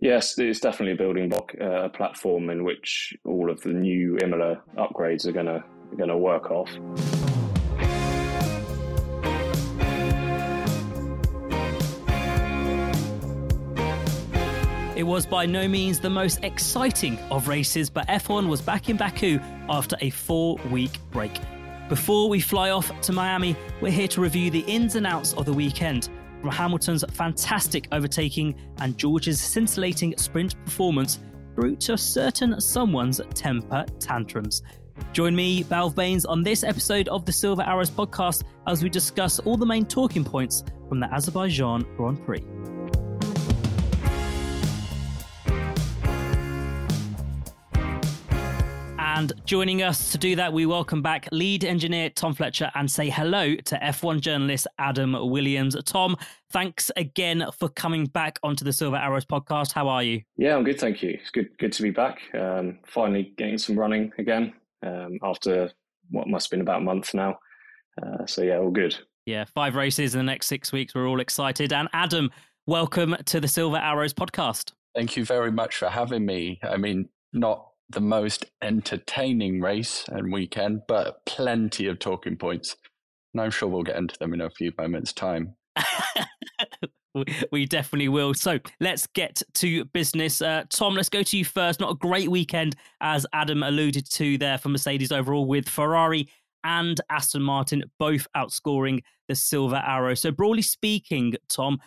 Yes, it's definitely a building block, uh, a platform in which all of the new Imola upgrades are going to going to work off. It was by no means the most exciting of races, but F1 was back in Baku after a four week break. Before we fly off to Miami, we're here to review the ins and outs of the weekend. From Hamilton's fantastic overtaking and George's scintillating sprint performance through to certain someone's temper tantrums. Join me, Balve Baines, on this episode of the Silver Arrows podcast as we discuss all the main talking points from the Azerbaijan Grand Prix. And joining us to do that, we welcome back lead engineer Tom Fletcher and say hello to F1 journalist Adam Williams. Tom, thanks again for coming back onto the Silver Arrows podcast. How are you? Yeah, I'm good, thank you. It's good, good to be back. Um, finally getting some running again um, after what must have been about a month now. Uh, so yeah, all good. Yeah, five races in the next six weeks. We're all excited. And Adam, welcome to the Silver Arrows podcast. Thank you very much for having me. I mean, not the most entertaining race and weekend, but plenty of talking points. And I'm sure we'll get into them in a few moments' time. we definitely will. So let's get to business. Uh, Tom, let's go to you first. Not a great weekend, as Adam alluded to there for Mercedes overall, with Ferrari and Aston Martin both outscoring the Silver Arrow. So, broadly speaking, Tom,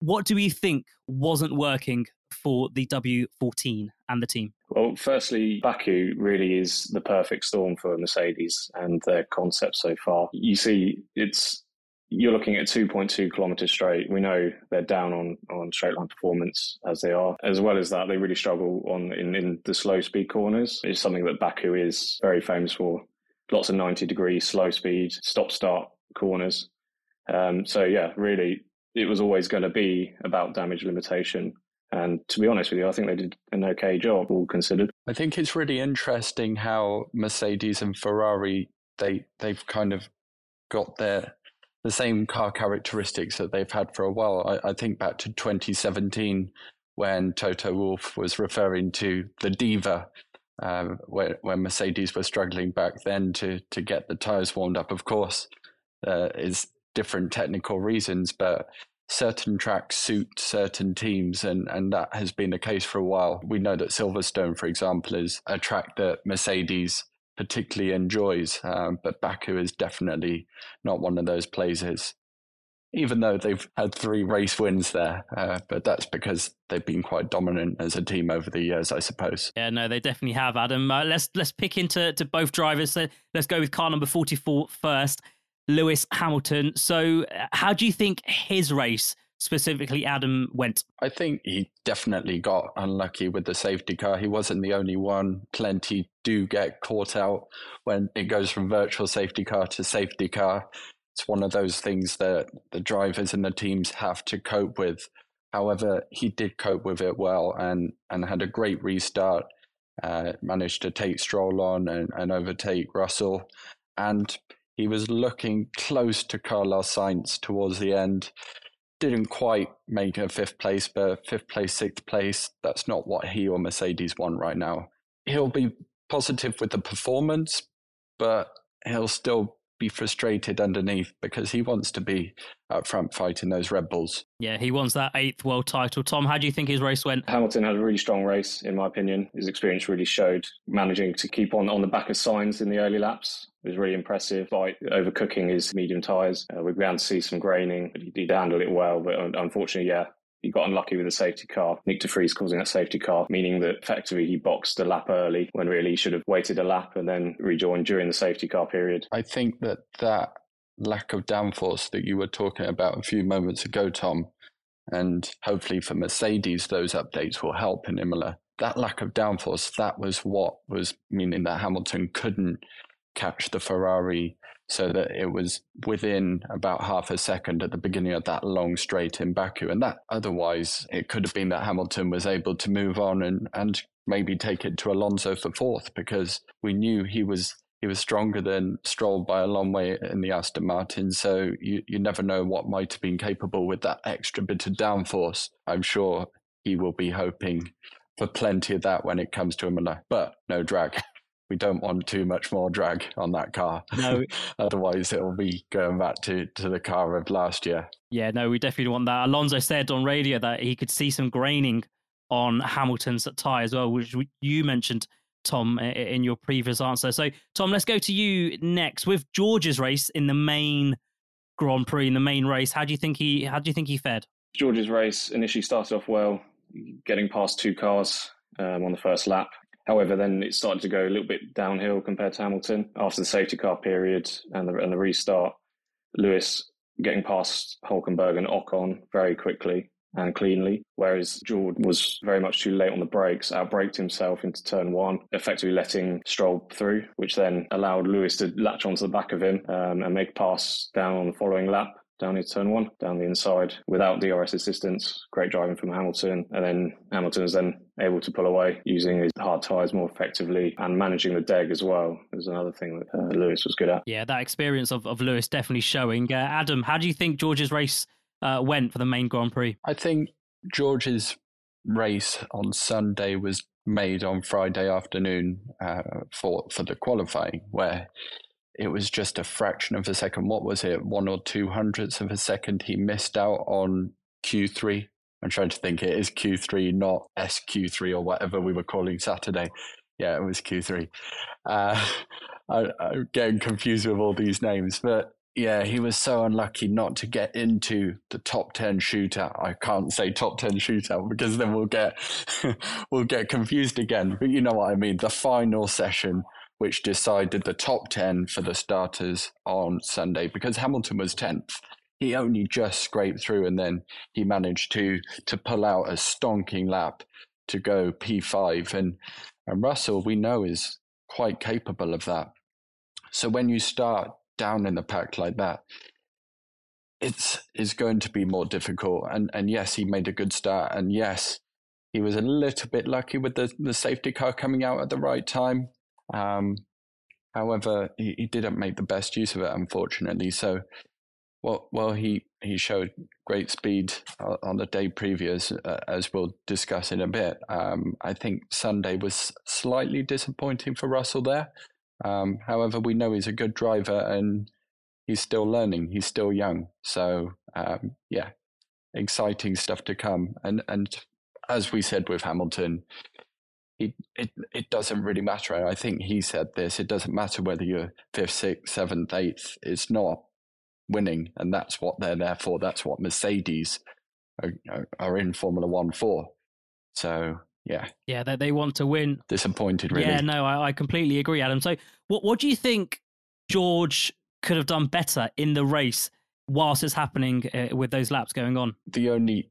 what do we think wasn't working for the W14 and the team? Well, firstly, Baku really is the perfect storm for Mercedes and their concept so far. You see, it's you're looking at 2.2 kilometers straight. We know they're down on, on straight line performance as they are. As well as that, they really struggle on in, in the slow speed corners. It's something that Baku is very famous for. Lots of 90 degree slow speed, stop start corners. Um, so yeah, really, it was always going to be about damage limitation. And to be honest with you, I think they did an okay job, all considered. I think it's really interesting how Mercedes and Ferrari they they've kind of got their the same car characteristics that they've had for a while. I, I think back to 2017 when Toto Wolff was referring to the diva, um, where, when Mercedes were struggling back then to to get the tires warmed up. Of course, uh, is different technical reasons, but certain tracks suit certain teams, and, and that has been the case for a while. We know that Silverstone, for example, is a track that Mercedes particularly enjoys, um, but Baku is definitely not one of those places. Even though they've had three race wins there, uh, but that's because they've been quite dominant as a team over the years, I suppose. Yeah, no, they definitely have, Adam. Uh, let's let's pick into to both drivers. So let's go with car number 44 first. Lewis Hamilton. So, uh, how do you think his race specifically, Adam, went? I think he definitely got unlucky with the safety car. He wasn't the only one. Plenty do get caught out when it goes from virtual safety car to safety car. It's one of those things that the drivers and the teams have to cope with. However, he did cope with it well and, and had a great restart. Uh, managed to take Stroll on and, and overtake Russell. And he was looking close to Carlos Sainz towards the end. Didn't quite make a fifth place, but fifth place, sixth place, that's not what he or Mercedes want right now. He'll be positive with the performance, but he'll still be frustrated underneath because he wants to be up front fighting those Red Bulls. Yeah, he wants that eighth world title. Tom, how do you think his race went? Hamilton had a really strong race, in my opinion. His experience really showed managing to keep on on the back of Sainz in the early laps. It was really impressive by overcooking his medium tyres. Uh, we began to see some graining, but he did handle it well. But unfortunately, yeah, he got unlucky with the safety car. Nyck de Vries causing that safety car, meaning that effectively he boxed a lap early when really he should have waited a lap and then rejoined during the safety car period. I think that that lack of downforce that you were talking about a few moments ago, Tom, and hopefully for Mercedes, those updates will help in Imola. That lack of downforce, that was what was meaning that Hamilton couldn't catch the Ferrari so that it was within about half a second at the beginning of that long straight in Baku. And that otherwise, it could have been that Hamilton was able to move on and, and maybe take it to Alonso for fourth because we knew he was he was stronger than Stroll by a long way in the Aston Martin. So you, you never know what might have been capable with that extra bit of downforce. I'm sure he will be hoping for plenty of that when it comes to Imola, but no drag we don't want too much more drag on that car. No. Otherwise, it'll be going back to, to the car of last year. Yeah, no, we definitely want that. Alonso said on radio that he could see some graining on Hamilton's tyre as well, which you mentioned, Tom, in your previous answer. So, Tom, let's go to you next with George's race in the main Grand Prix, in the main race. How do you think he? How do you think he fared? George's race initially started off well, getting past two cars um, on the first lap. However, then it started to go a little bit downhill compared to Hamilton after the safety car period and the, and the restart. Lewis getting past Hulkenberg and Ocon very quickly and cleanly, whereas George was very much too late on the brakes, outbraked himself into turn one, effectively letting Stroll through, which then allowed Lewis to latch onto the back of him um, and make pass down on the following lap down into turn one, down the inside without DRS assistance. Great driving from Hamilton. And then Hamilton was then able to pull away using his hard tyres more effectively and managing the deg as well. Is another thing that uh, Lewis was good at. Yeah, that experience of, of Lewis definitely showing. Uh, Adam, how do you think George's race uh, went for the main Grand Prix? I think George's race on Sunday was made on Friday afternoon uh, for for the qualifying, where it was just a fraction of a second. What was it? One or two hundredths of a second he missed out on Q3. I'm trying to think it is Q3, not SQ3 or whatever we were calling Saturday. Yeah, it was Q3. Uh, I, I'm getting confused with all these names, but yeah, he was so unlucky not to get into the top 10 shootout. I can't say top 10 shootout because then we'll get we'll get confused again. But you know what I mean, the final session which decided the top 10 for the starters on Sunday because Hamilton was 10th. He only just scraped through and then he managed to to pull out a stonking lap to go P5 and and Russell we know is quite capable of that. So when you start down in the pack like that it's is going to be more difficult and and yes he made a good start and yes he was a little bit lucky with the, the safety car coming out at the right time um, however, he, he, didn't make the best use of it, unfortunately. So, well, well, he he showed great speed on the day previous, uh, as we'll discuss in a bit. Um, I think Sunday was slightly disappointing for Russell there. Um, however, we know he's a good driver and he's still learning. He's still young, so um, yeah, exciting stuff to come. And and as we said with Hamilton, it, it it doesn't really matter. I think he said this. It doesn't matter whether you're fifth, sixth, seventh, eighth. It's not winning, and that's what they're there for. That's what Mercedes are, are in Formula One for. So yeah, yeah, they they want to win. Disappointed, really. Yeah, no, I, I completely agree, Adam. So what what do you think George could have done better in the race whilst it's happening uh, with those laps going on? The only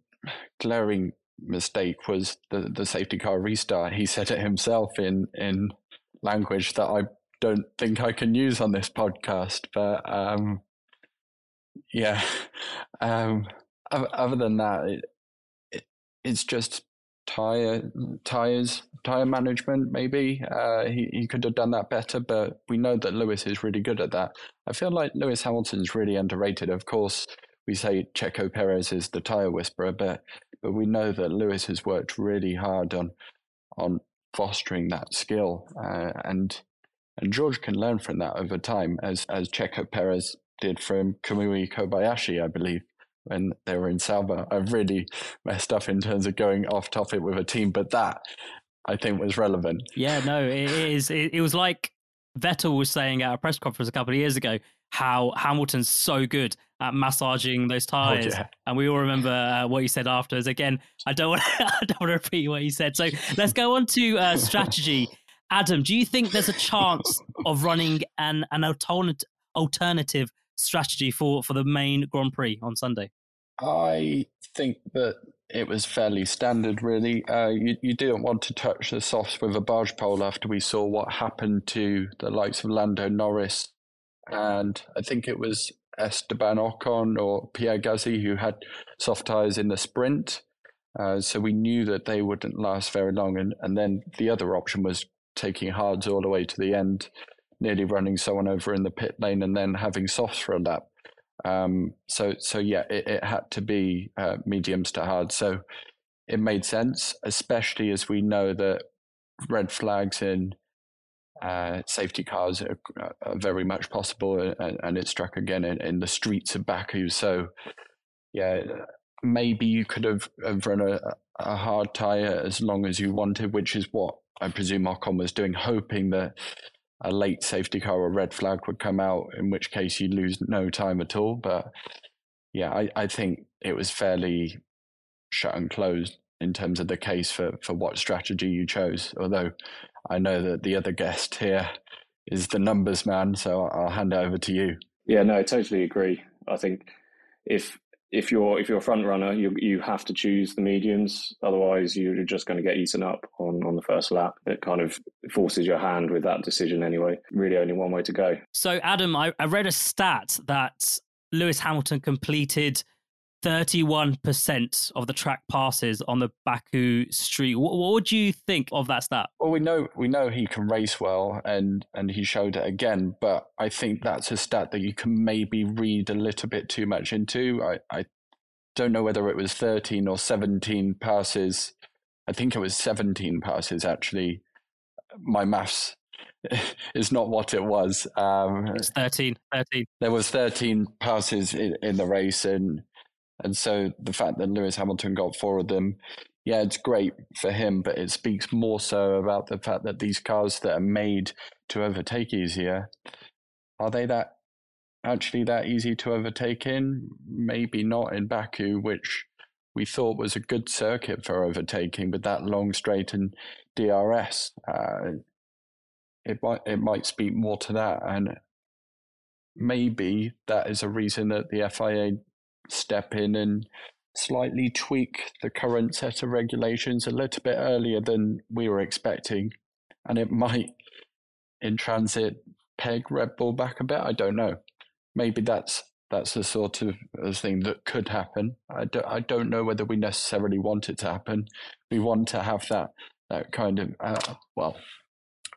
glaring mistake was the, the safety car restart. He said it himself in, in language that I don't think I can use on this podcast. But um, yeah, um, other than that, it, it, it's just tire tires tire management maybe uh, he, he could have done that better but we know that lewis is really good at that i feel like lewis hamilton's really underrated of course we say checo perez is the tire whisperer but but we know that Lewis has worked really hard on on fostering that skill, uh, and And George can learn from that over time, as as Checo Perez did from Kamui Kobayashi, I believe, when they were in Sauber. I've really messed up in terms of going off topic with a team, but that I think was relevant. Yeah, no, it is. It, it was like Vettel was saying at a press conference a couple of years ago how Hamilton's so good at massaging those tires, oh, yeah. and we all remember uh, what he said afterwards. Again, I don't want to, I don't want to repeat what he said. So let's go on to uh, strategy. Adam, do you think there's a chance of running an an alternate, alternative strategy for for the main Grand Prix on Sunday? I think that it was fairly standard, really. Uh, you, you didn't want to touch the softs with a barge pole after we saw what happened to the likes of Lando Norris. And I think it was Esteban Ocon or Pierre Gasly who had soft tyres in the sprint. Uh, so we knew that they wouldn't last very long. And, and then the other option was taking hards all the way to the end, nearly running someone over in the pit lane and then having softs for a lap. Um, so so yeah, it, it had to be uh, mediums to hard. So it made sense, especially as we know that red flags in uh, safety cars are, are, very much possible, and, and it struck again in, in, the streets of Baku. So yeah, maybe you could have, have run a, a hard tire as long as you wanted, which is what I presume Ocon was doing, hoping that a late safety car or red flag would come out, in which case you lose no time at all. But yeah, I, I think it was fairly shut and closed in terms of the case for, for what strategy you chose. Although I know that the other guest here is the numbers man, so I'll hand it over to you. Yeah, no, I totally agree. I think if if you're if you're a front runner, you you have to choose the mediums. Otherwise, you're just going to get eaten up on on the first lap. It kind of forces your hand with that decision anyway. Really, only one way to go. So, Adam, I, I read a stat that Lewis Hamilton completed 31% of the track passes on the Baku street. What, what, would you think of that stat? Well, we know we know he can race well, and and he showed it again. But I think that's a stat that you can maybe read a little bit too much into. I I don't know whether it was 13 or 17 passes. I think it was 17 passes actually. My maths is not what it was. Um, it's 13, 13. There was 13 passes in, in the race, and and so the fact that Lewis Hamilton got four of them, yeah, it's great for him, but it speaks more so about the fact that these cars that are made to overtake easier, are they that actually that easy to overtake in? Maybe not in Baku, which we thought was a good circuit for overtaking, but that long straight and DRS, uh, it might it might speak more to that, and maybe that is a reason that the FIA step in and slightly tweak the current set of regulations a little bit earlier than we were expecting. And it might, in transit, peg Red Bull back a bit. I don't know. Maybe that's that's the sort of thing that could happen. I don't, I don't know whether we necessarily want it to happen. We want to have that that kind of uh, well.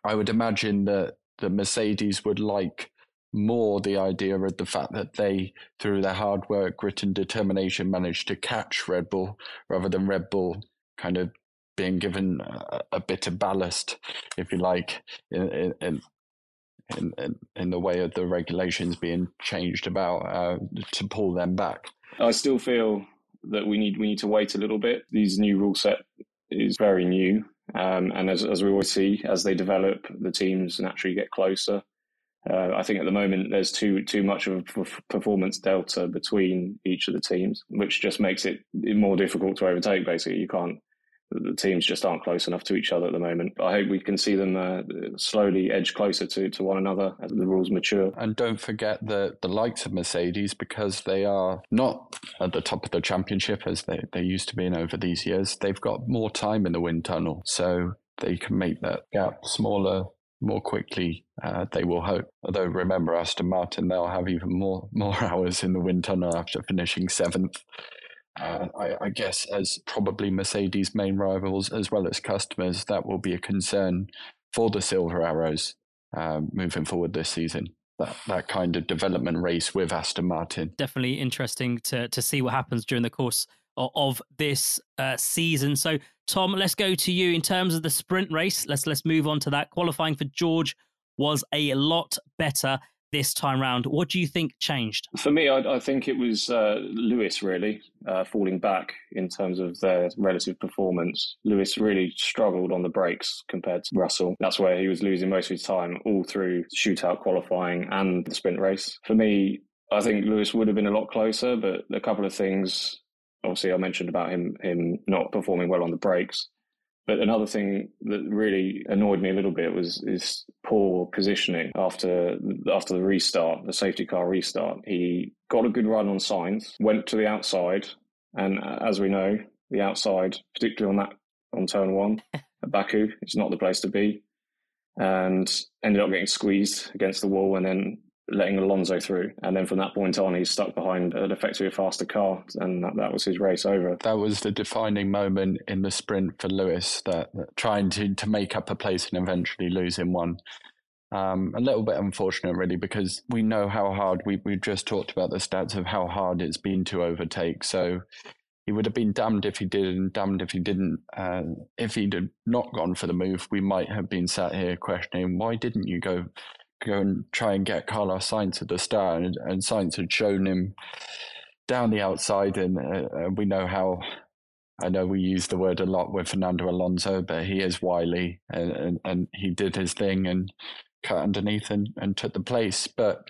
I would imagine that the Mercedes would like more the idea of the fact that they, through their hard work, grit, and determination, managed to catch Red Bull rather than Red Bull kind of being given a, a bit of ballast, if you like, in, in, in, in, the way of the regulations being changed about uh, to pull them back. I still feel that we need we need to wait a little bit. These new rule set is very new, um, and as as we always see, as they develop, the teams naturally get closer. Uh, I think at the moment there's too too much of a performance delta between each of the teams, which just makes it more difficult to overtake. Basically, you can't. The teams just aren't close enough to each other at the moment. I hope we can see them uh, slowly edge closer to, to one another as the rules mature. And don't forget the the likes of Mercedes because they are not at the top of the championship as they, they used to be in over these years. They've got more time in the wind tunnel, so they can make that gap smaller more quickly, uh, they will hope. Although remember, Aston Martin, they'll have even more more hours in the wind tunnel after finishing seventh. Uh, I, I, guess as probably Mercedes' main rivals as well as customers, that will be a concern for the Silver Arrows uh, moving forward this season. That that kind of development race with Aston Martin. Definitely interesting to to see what happens during the course of this uh, season. So, Tom, let's go to you in terms of the sprint race. Let's let's move on to that. Qualifying for George was a lot better this time round. What do you think changed? For me, I, I think it was uh, Lewis really uh, falling back in terms of their relative performance. Lewis really struggled on the brakes compared to Russell. That's where he was losing most of his time all through shootout qualifying and the sprint race. For me, I think Lewis would have been a lot closer, but a couple of things. Obviously, I mentioned about him him not performing well on the brakes. But another thing that really annoyed me a little bit was his poor positioning after after the restart, the safety car restart. He got a good run on Sainz, went to the outside, and as we know, the outside, particularly on that on turn one at Baku, is not the place to be, and ended up getting squeezed against the wall, and then letting Alonso through. And then from that point on, he's stuck behind an effectively faster car, and that, that was his race over. That was the defining moment in the sprint for Lewis, that, that trying to, to make up a place and eventually losing one. Um, a little bit unfortunate, really, because we know how hard we we just talked about the stats of how hard it's been to overtake. So he would have been damned if he did and damned if he didn't. Uh, if he'd not gone for the move, we might have been sat here questioning why didn't you go go and try and get Carlos Sainz at the start, and, and Sainz had shown him down the outside, and uh, we know how. I know we use the word a lot with Fernando Alonso, but he is wily, and, and, and he did his thing and cut underneath and, and took the place. But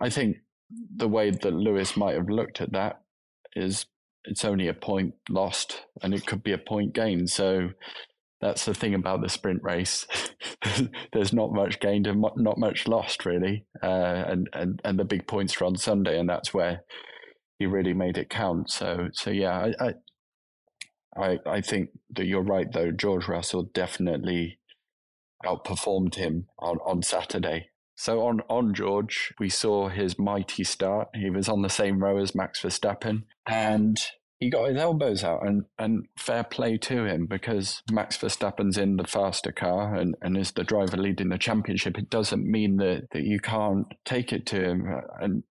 I think the way that Lewis might have looked at that is it's only a point lost, and it could be a point gained. So that's the thing about the sprint race. There's not much gained and not much lost, really. Uh, and, and, and the big points are on Sunday, and that's where he really made it count. So, so yeah, I, I, I think that you're right, though. George Russell definitely outperformed him on, on Saturday. So on, on George, we saw his mighty start. He was on the same row as Max Verstappen. And he got his elbows out and, and fair play to him because Max Verstappen's in the faster car and, and is the driver leading the championship. It doesn't mean that, that you can't take it to him. And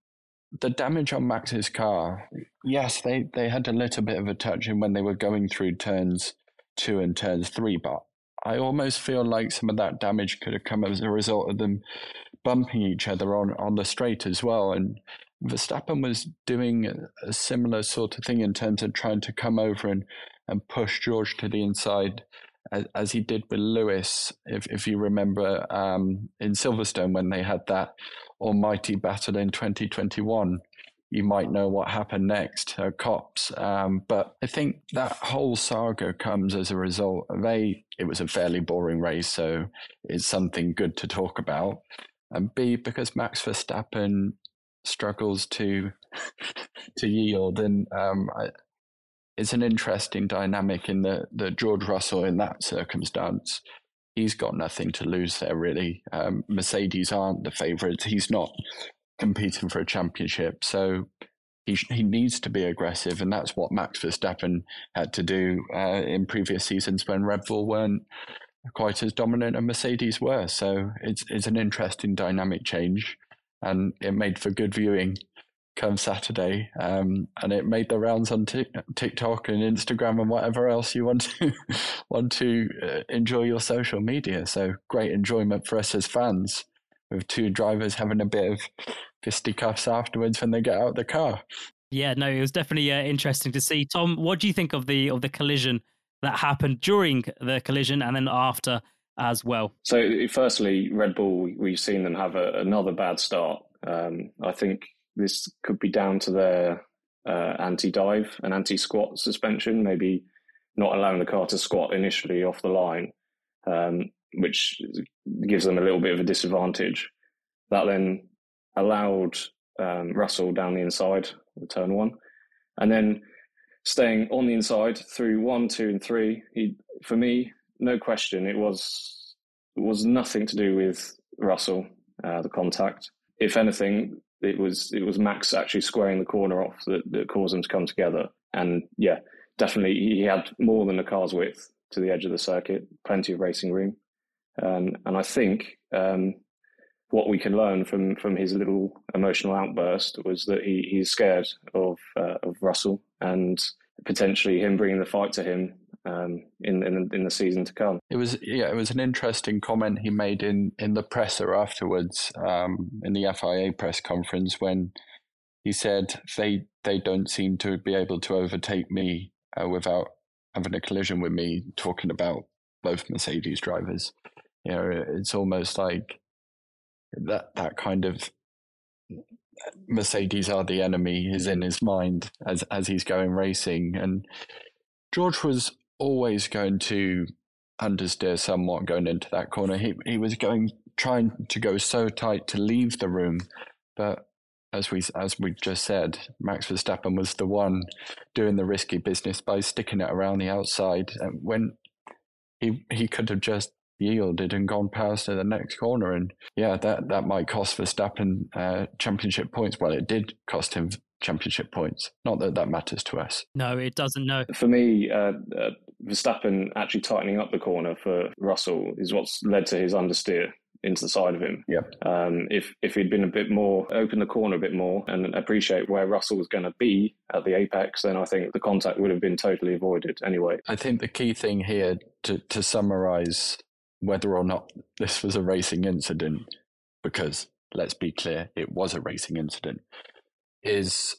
the damage on Max's car, yes, they, they had a little bit of a touch in when they were going through turns two and turns three, but I almost feel like some of that damage could have come as a result of them bumping each other on, on the straight as well. And Verstappen was doing a similar sort of thing in terms of trying to come over and, and push George to the inside, as, as he did with Lewis. If if you remember um, in Silverstone when they had that almighty battle in 2021, you might know what happened next, uh, Copse. Um, but I think that whole saga comes as a result of a, it was a fairly boring race, so it's something good to talk about. And B, because Max Verstappen struggles to to yield, and um, I, it's an interesting dynamic in the the George Russell in that circumstance. He's got nothing to lose there, really. Um, Mercedes aren't the favourites. He's not competing for a championship, so he he needs to be aggressive, and that's what Max Verstappen had to do uh, in previous seasons when Red Bull weren't quite as dominant and Mercedes were. So it's it's an interesting dynamic change and it made for good viewing come Saturday. Um, and it made the rounds on t- TikTok and Instagram and whatever else you want to want to uh, enjoy your social media. So great enjoyment for us as fans, with two drivers having a bit of fisticuffs afterwards when they get out of the car. Yeah, no, it was definitely uh, interesting to see. Tom, what do you think of the of the collision that happened during the collision and then after? As well? So, firstly, Red Bull, we've seen them have a, another bad start. Um, I think this could be down to their uh, anti dive and anti squat suspension, maybe not allowing the car to squat initially off the line, um, which gives them a little bit of a disadvantage. That then allowed um, Russell down the inside turn one. And then staying on the inside through one, two, and three, he, for me, no question, it was it was nothing to do with Russell, uh, the contact. If anything, it was it was Max actually squaring the corner off that, that caused them to come together. And yeah, definitely he had more than a car's width to the edge of the circuit, plenty of racing room. Um, and I think um, what we can learn from from his little emotional outburst was that he he's scared of uh, of Russell and potentially him bringing the fight to him um, in, in in the season to come. It was yeah, it was an interesting comment he made in in the presser afterwards um, in the FIA press conference when he said they they don't seem to be able to overtake me uh, without having a collision with me. Talking about both Mercedes drivers, you know, it's almost like that that kind of Mercedes are the enemy is in his mind as as he's going racing, and George was always going to understeer somewhat going into that corner. He he was going trying to go so tight to leave the room, but as we as we just said, Max Verstappen was the one doing the risky business by sticking it around the outside, and when he he could have just yielded and gone past to the next corner. And yeah, that, that might cost Verstappen uh, championship points. Well, it did cost him championship points. Not that that matters to us. No, it doesn't. No. For me, uh, uh, Verstappen actually tightening up the corner for Russell is what's led to his understeer into the side of him. Yeah. Um, if if he'd been a bit more open the corner a bit more and appreciate where Russell was going to be at the apex, then I think the contact would have been totally avoided anyway. I think the key thing here to to summarize whether or not this was a racing incident, because let's be clear, it was a racing incident, is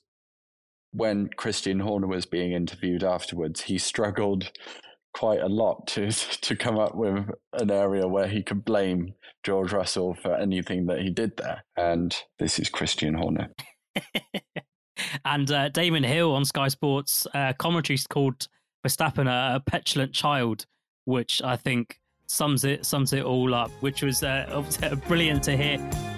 when Christian Horner was being interviewed afterwards, he struggled quite a lot to to come up with an area where he could blame George Russell for anything that he did there. And this is Christian Horner. and uh, Damon Hill on Sky Sports uh, commentaries called Verstappen a, a petulant child, which I think sums it sums it all up, which was uh, brilliant to hear.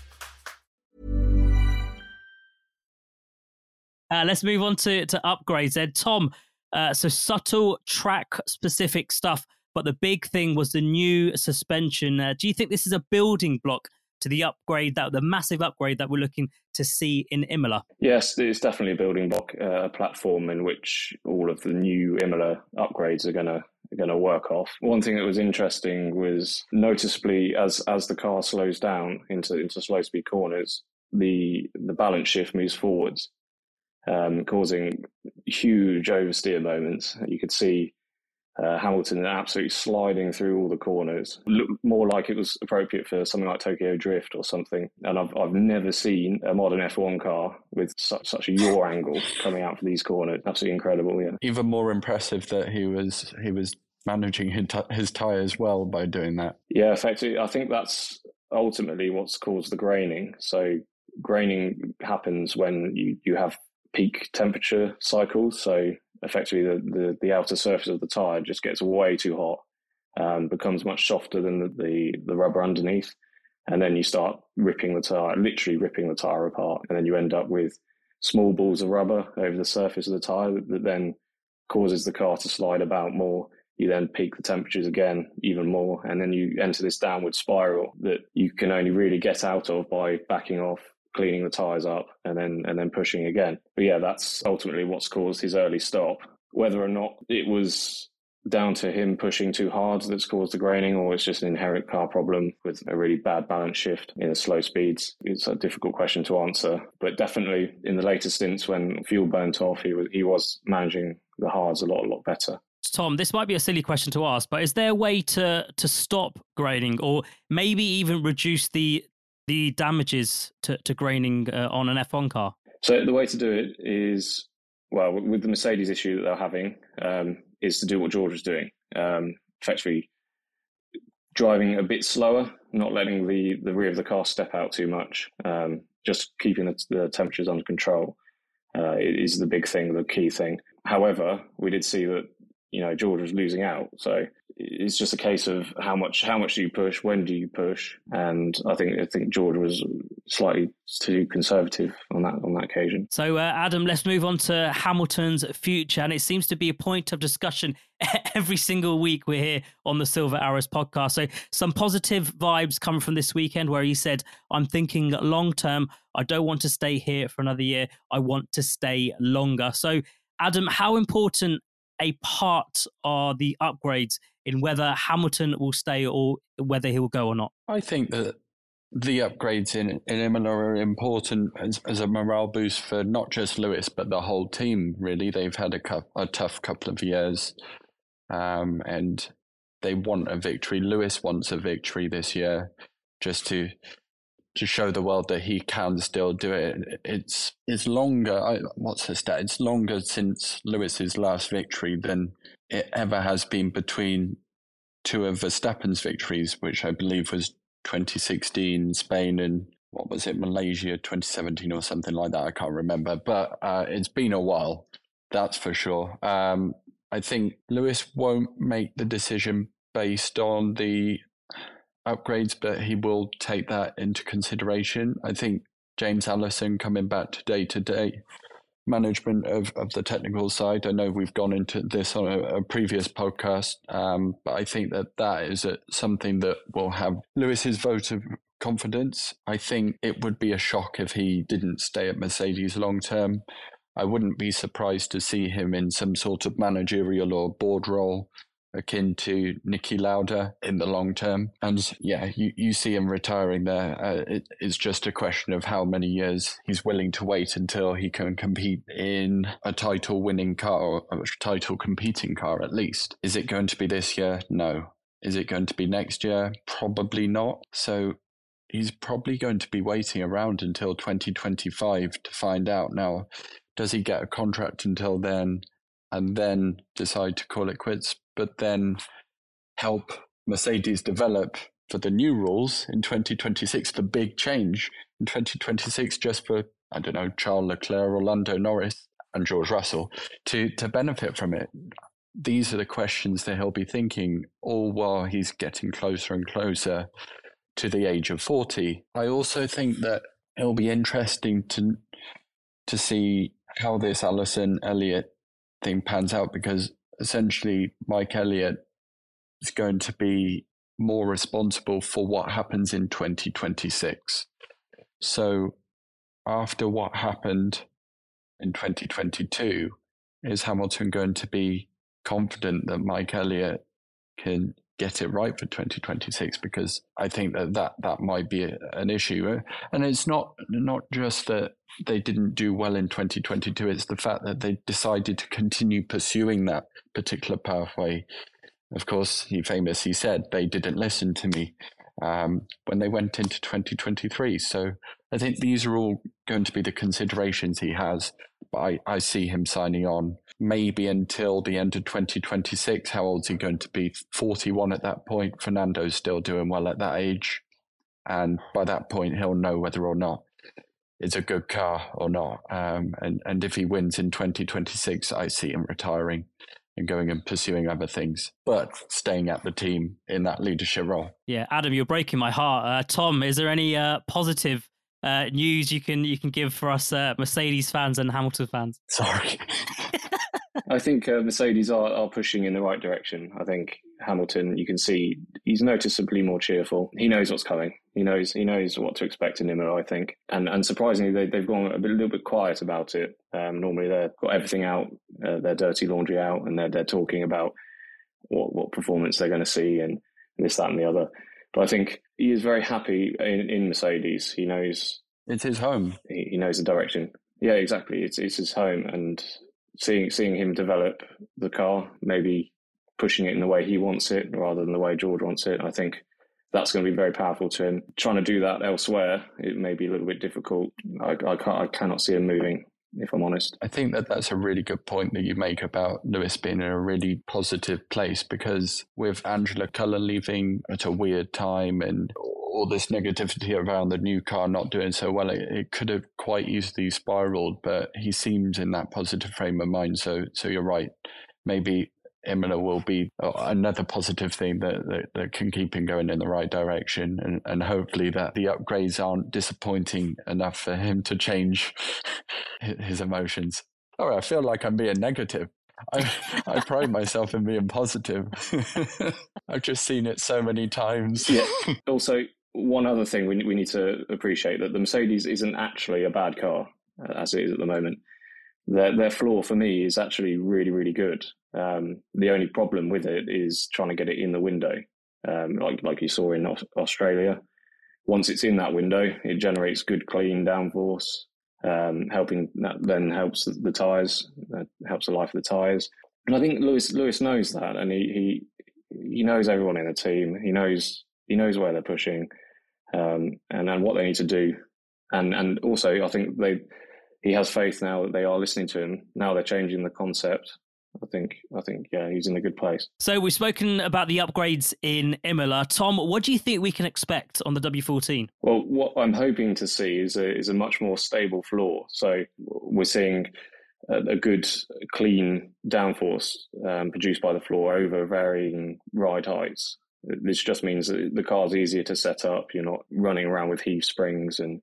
Uh, let's move on to, to upgrades. Ed, Tom, uh, so subtle track specific stuff, but the big thing was the new suspension. Uh, do you think this is a building block to the upgrade that the massive upgrade that we're looking to see in Imola? Yes, it's definitely a building block, uh, a platform in which all of the new Imola upgrades are going to going to work off. One thing that was interesting was noticeably as as the car slows down into into slow speed corners, the the balance shift moves forwards um, causing huge oversteer moments. You could see uh, Hamilton absolutely sliding through all the corners, looked more like it was appropriate for something like Tokyo Drift or something. And I've I've never seen a modern F1 car with such such a yaw angle coming out for these corners. Absolutely incredible. Yeah. Even more impressive that he was he was managing his, his tires well by doing that. Yeah, effectively, I think that's ultimately what's caused the graining. So graining happens when you you have peak temperature cycles. So effectively, the, the, the outer surface of the tire just gets way too hot, um, becomes much softer than the, the, the rubber underneath, and then you start ripping the tire, literally ripping the tire apart, and then you end up with small balls of rubber over the surface of the tire that then causes the car to slide about more. You then peak the temperatures again even more, and then you enter this downward spiral that you can only really get out of by backing off cleaning the tires up and then and then pushing again. But yeah, that's ultimately what's caused his early stop. Whether or not it was down to him pushing too hard that's caused the graining, or it's just an inherent car problem with a really bad balance shift in the slow speeds. It's a difficult question to answer, but definitely in the later stints when fuel burnt off, he was he was managing the hards a lot a lot better. Tom, this might be a silly question to ask, but is there a way to to stop graining, or maybe even reduce the the damages to, to graining uh, on an F1 car? So the way to do it is, well, with the Mercedes issue that they're having, um, is to do what George was doing, um, effectively driving a bit slower, not letting the, the rear of the car step out too much, um, just keeping the, the, temperatures under control uh, is the big thing, the key thing. However, we did see that you know George was losing out, so it's just a case of how much how much do you push, when do you push, and I think I think George was slightly too conservative on that on that occasion. So, uh, Adam, let's move on to Hamilton's future, and it seems to be a point of discussion every single week we're here on the Silver Arrows podcast. So, some positive vibes come from this weekend where he said, "I'm thinking long term. I don't want to stay here for another year. I want to stay longer." So. Adam, how important a part are the upgrades in whether Hamilton will stay or whether he will go or not? I think that the upgrades in, in Imola are important as, as, a morale boost for not just Lewis, but the whole team, really. They've had a, a tough couple of years um, and they want a victory. Lewis wants a victory this year just to to show the world that he can still do it. It's it's longer. What's the stat? It's longer since Lewis's last victory than it ever has been between two of Verstappen's victories, which I believe was 2016 Spain and what was it Malaysia 2017 or something like that. I can't remember, but uh, it's been a while. That's for sure. Um, I think Lewis won't make the decision based on the upgrades, but he will take that into consideration. I think James Allison coming back to day to day management of, of the technical side. I know we've gone into this on a, a previous podcast, um, but I think that that is a, something that will have Lewis's vote of confidence. I think it would be a shock if he didn't stay at Mercedes long term. I wouldn't be surprised to see him in some sort of managerial or board role akin to Niki Lauda in the long term. And yeah, you, you see him retiring there. Uh, it, it's just a question of how many years he's willing to wait until he can compete in a title winning car or a title competing car at least. Is it going to be this year? No. Is it going to be next year? Probably not. So he's probably going to be waiting around until 2025 to find out. Now, does he get a contract until then? and then decide to call it quits but then help Mercedes develop for the new rules in 2026, the big change in 2026, just for, I don't know, Charles Leclerc, or Lando Norris, and George Russell to, to benefit from it. These are the questions that he'll be thinking all while he's getting closer and closer to the age of 40. I also think that it'll be interesting to to see how this Allison Elliott thing pans out because essentially Mike Elliott is going to be more responsible for what happens in 2026. So after what happened in 2022, is Hamilton going to be confident that Mike Elliott can get it right for 2026 because I think that that, that might be a, an issue. And it's not not just that they didn't do well in 2022, it's the fact that they decided to continue pursuing that particular pathway. Of course, he famously said they didn't listen to me um, when they went into 2023. So I think these are all going to be the considerations he has. I, I see him signing on maybe until the end of 2026. How old is he going to be? 41 at that point. Fernando's still doing well at that age. And by that point, he'll know whether or not it's a good car or not. Um, and, and if he wins in 2026, I see him retiring and going and pursuing other things, but staying at the team in that leadership role. Yeah, Adam, you're breaking my heart. Uh, Tom, is there any uh, positive uh, news you can you can give for us uh, Mercedes fans and Hamilton fans? Sorry. I think uh, Mercedes are, are pushing in the right direction. I think Hamilton, you can see he's noticeably more cheerful. He knows what's coming. He knows he knows what to expect in Imola. I think, and and surprisingly, they, they've gone a, bit, a little bit quiet about it. Um, normally, they've got everything out, uh, their dirty laundry out, and they're they're talking about what what performance they're going to see and this, that, and the other. But I think he is very happy in, in Mercedes. He knows it's his home. He, he knows the direction. Yeah, exactly. It's it's his home, and seeing seeing him develop the car, maybe pushing it in the way he wants it rather than the way George wants it. I think that's going to be very powerful to him. Trying to do that elsewhere, it may be a little bit difficult. I, I, I cannot see him moving if I'm honest. I think that that's a really good point that you make about Lewis being in a really positive place because with Angela Cullen leaving at a weird time and all this negativity around the new car not doing so well, it, it could have quite easily spiraled. But he seems in that positive frame of mind. So, so you're right. Maybe Imola will be another positive thing that, that, that, can keep him going in the right direction. And, and hopefully that the upgrades aren't disappointing enough for him to change his emotions. Oh, I feel like I'm being negative. I, I pride myself in being positive. I've just seen it so many times. Yeah. Also, one other thing we, we need to appreciate that the Mercedes isn't actually a bad car uh, as it is at the moment. Their, their floor for me is actually really, really good. Um, the only problem with it is trying to get it in the window, um, like like you saw in Australia. Once it's in that window, it generates good clean downforce, um, helping that then helps the, tires, uh, helps the life of the tires. And I think Lewis Lewis knows that, and he he he knows everyone in the team. He knows he knows where they're pushing, um, and and what they need to do, and and also I think they he has faith now that they are listening to him. Now they're changing the concept I think I think yeah, he's in a good place. So we've spoken about the upgrades in Imola. Tom, what do you think we can expect on the W14? Well, what I'm hoping to see is a is a much more stable floor. So we're seeing a, a good, clean downforce um, produced by the floor over varying ride heights. This just means that the car's easier to set up. You're not running around with heave springs and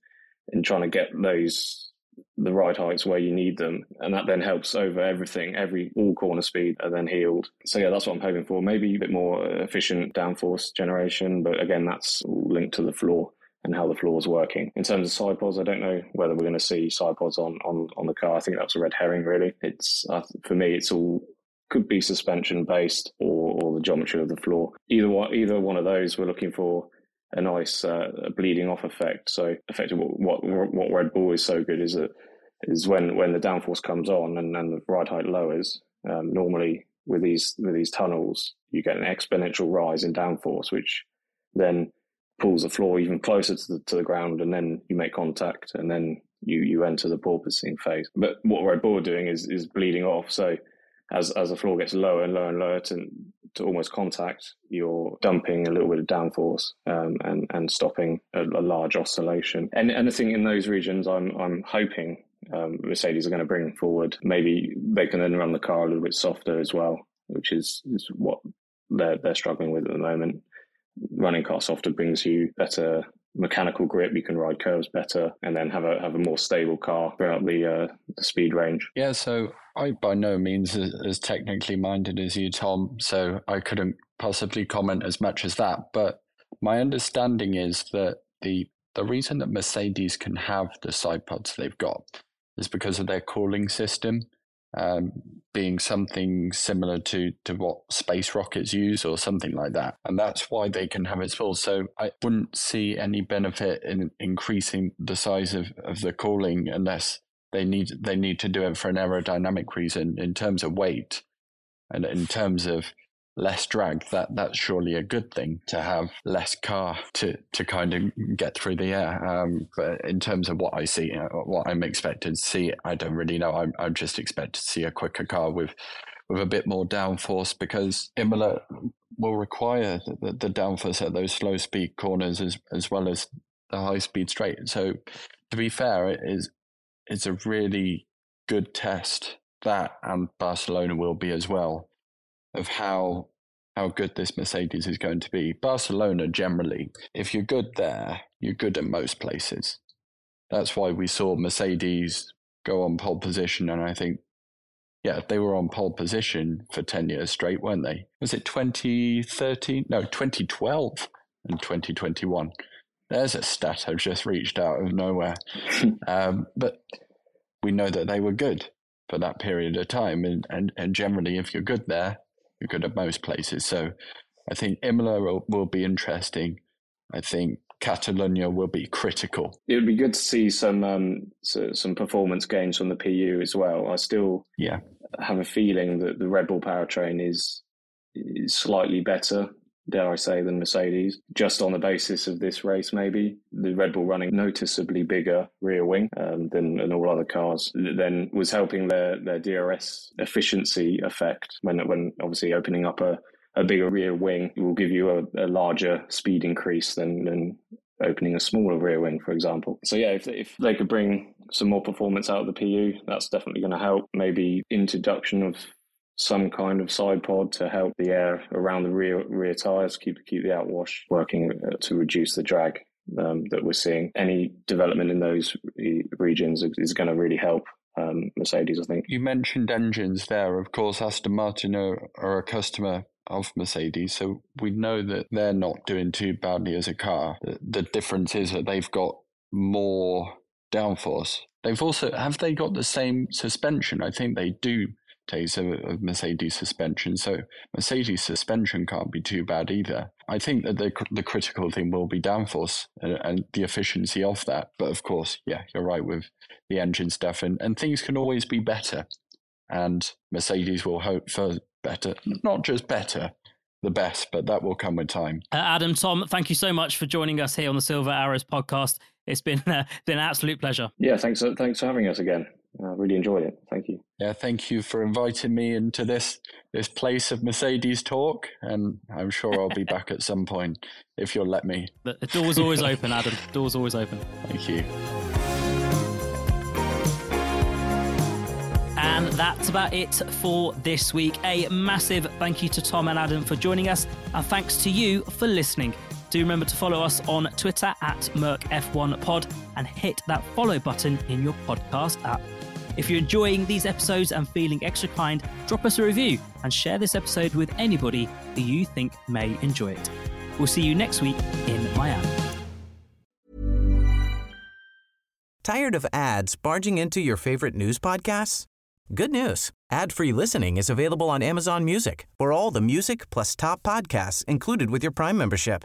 and trying to get those the right heights where you need them, and that then helps over everything. Every all corner speed are then healed. So yeah, that's what I'm hoping for. Maybe a bit more efficient downforce generation, but again, that's linked to the floor and how the floor is working. In terms of side pods, I don't know whether we're going to see side pods on on on the car. I think that's a red herring. Really, it's uh, for me, it's all could be suspension based or, or the geometry of the floor. Either one, either one of those, we're looking for a nice uh, bleeding off effect. So effectively, what, what, what Red Bull is so good is that is when when the downforce comes on and, and the ride height lowers. Um, normally, with these with these tunnels, you get an exponential rise in downforce, which then pulls the floor even closer to the to the ground, and then you make contact, and then you you enter the porpoising phase. But what Red Bull are doing is is bleeding off. So as as the floor gets lower and lower and lower to to almost contact, you're dumping a little bit of downforce um, and and stopping a, a, large oscillation. And anything in those regions, I'm I'm hoping um, Mercedes are going to bring forward. Maybe they can then run the car a little bit softer as well, which is is what they're they're struggling with at the moment. Running car softer brings you better mechanical grip, you can ride curves better, and then have a have a more stable car throughout the uh, the speed range. Yeah, so I by no means as, technically minded as you, Tom. So I couldn't possibly comment as much as that. But my understanding is that the the reason that Mercedes can have the side pods they've got is because of their cooling system um, being something similar to, to what space rockets use or something like that. And that's why they can have it full. So I wouldn't see any benefit in increasing the size of, of the cooling unless they need they need to do it for an aerodynamic reason in terms of weight and in terms of less drag, that that's surely a good thing to have less car to to kind of get through the air. Um, but in terms of what I see, uh, what I'm expected to see, I don't really know. I'm I'm just expected to see a quicker car with with a bit more downforce because Imola will require the, the downforce at those slow speed corners as as well as the high speed straight. So to be fair, it is it's a really good test that and Barcelona will be as well of how how good this Mercedes is going to be. Barcelona generally, if you're good there, you're good at most places. That's why we saw Mercedes go on pole position, and I think, yeah, they were on pole position for ten years straight, weren't they? Was it 2013? No, 2012 and 2021. There's a stat I've just reached out of nowhere, um, but we know that they were good for that period of time, and, and and generally, if you're good there, you're good at most places. So I think Imola will, will be interesting. I think Catalonia will be critical. It would be good to see some um, so, some performance gains from the PU as well. I still yeah have a feeling that the Red Bull powertrain is slightly better dare I say, than Mercedes, just on the basis of this race, maybe. The Red Bull running noticeably bigger rear wing um, than, than all other cars, then was helping their, their DRS efficiency effect when, when obviously opening up a, a bigger rear wing will give you a, a larger speed increase than, than opening a smaller rear wing, for example. So yeah, if, if they could bring some more performance out of the PU, that's definitely going to help. Maybe introduction of some kind of side pod to help the air around the rear rear tires keep keep the outwash working uh, to reduce the drag um, that we're seeing. Any development in those regions is going to really help um, Mercedes, I think. You mentioned engines there. Of course, Aston Martin are, are, a customer of Mercedes, so we know that they're not doing too badly as a car. The, the difference is that they've got more downforce. They've also have they got the same suspension? I think they do days of, of Mercedes suspension. So Mercedes suspension can't be too bad either. I think that the the critical thing will be downforce and, and, the efficiency of that. But of course, yeah, you're right with the engine stuff, and, and things can always be better. And Mercedes will hope for better, not just better, the best, but that will come with time. Uh, Adam, Tom, thank you so much for joining us here on the Silver Arrows podcast. It's been uh, been an absolute pleasure. Yeah, thanks. Thanks for having us again. I really enjoyed it. Thank you. Yeah, thank you for inviting me into this this place of Mercedes talk, and I'm sure I'll be back at some point if you'll let me. The door's always open, Adam. The door's always open. Thank you. And that's about it for this week. A massive thank you to Tom and Adam for joining us, and thanks to you for listening. Do remember to follow us on Twitter at MercF1Pod and hit that follow button in your podcast app. If you're enjoying these episodes and feeling extra kind, drop us a review and share this episode with anybody that you think may enjoy it. We'll see you next week in Miami. Tired of ads barging into your favorite news podcasts? Good news. Ad-free listening is available on Amazon Music for all the music plus top podcasts included with your Prime membership.